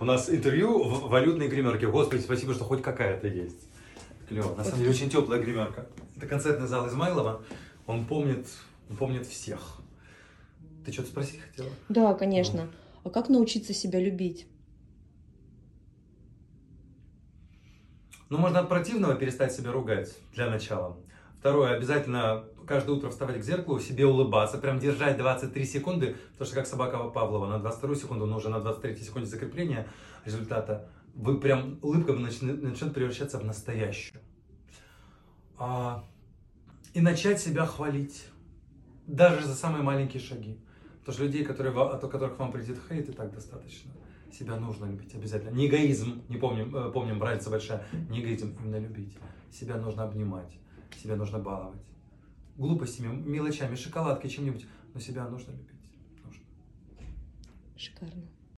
У нас интервью в валютной гримерке. Господи, спасибо, что хоть какая-то есть. Клево. На самом деле очень теплая гримерка. Это концертный зал Измайлова. Он помнит, он помнит всех. Ты что-то спросить хотела? Да, конечно. А как научиться себя любить? Ну, можно от противного перестать себя ругать для начала. Второе, обязательно каждое утро вставать к зеркалу, себе улыбаться, прям держать 23 секунды, потому что как собака Павлова, на 22 секунду, но уже на 23 секунде закрепления результата, вы прям улыбка начнет, превращаться в настоящую. А, и начать себя хвалить, даже за самые маленькие шаги. Потому что людей, которые, от которых вам придет хейт, и так достаточно. Себя нужно любить обязательно. Не эгоизм, не помним, э, помним, разница большая, не эгоизм, именно любить. Себя нужно обнимать, себя нужно баловать. Глупостями, мелочами, шоколадкой, чем-нибудь, но себя нужно любить. Нужно. Шикарно.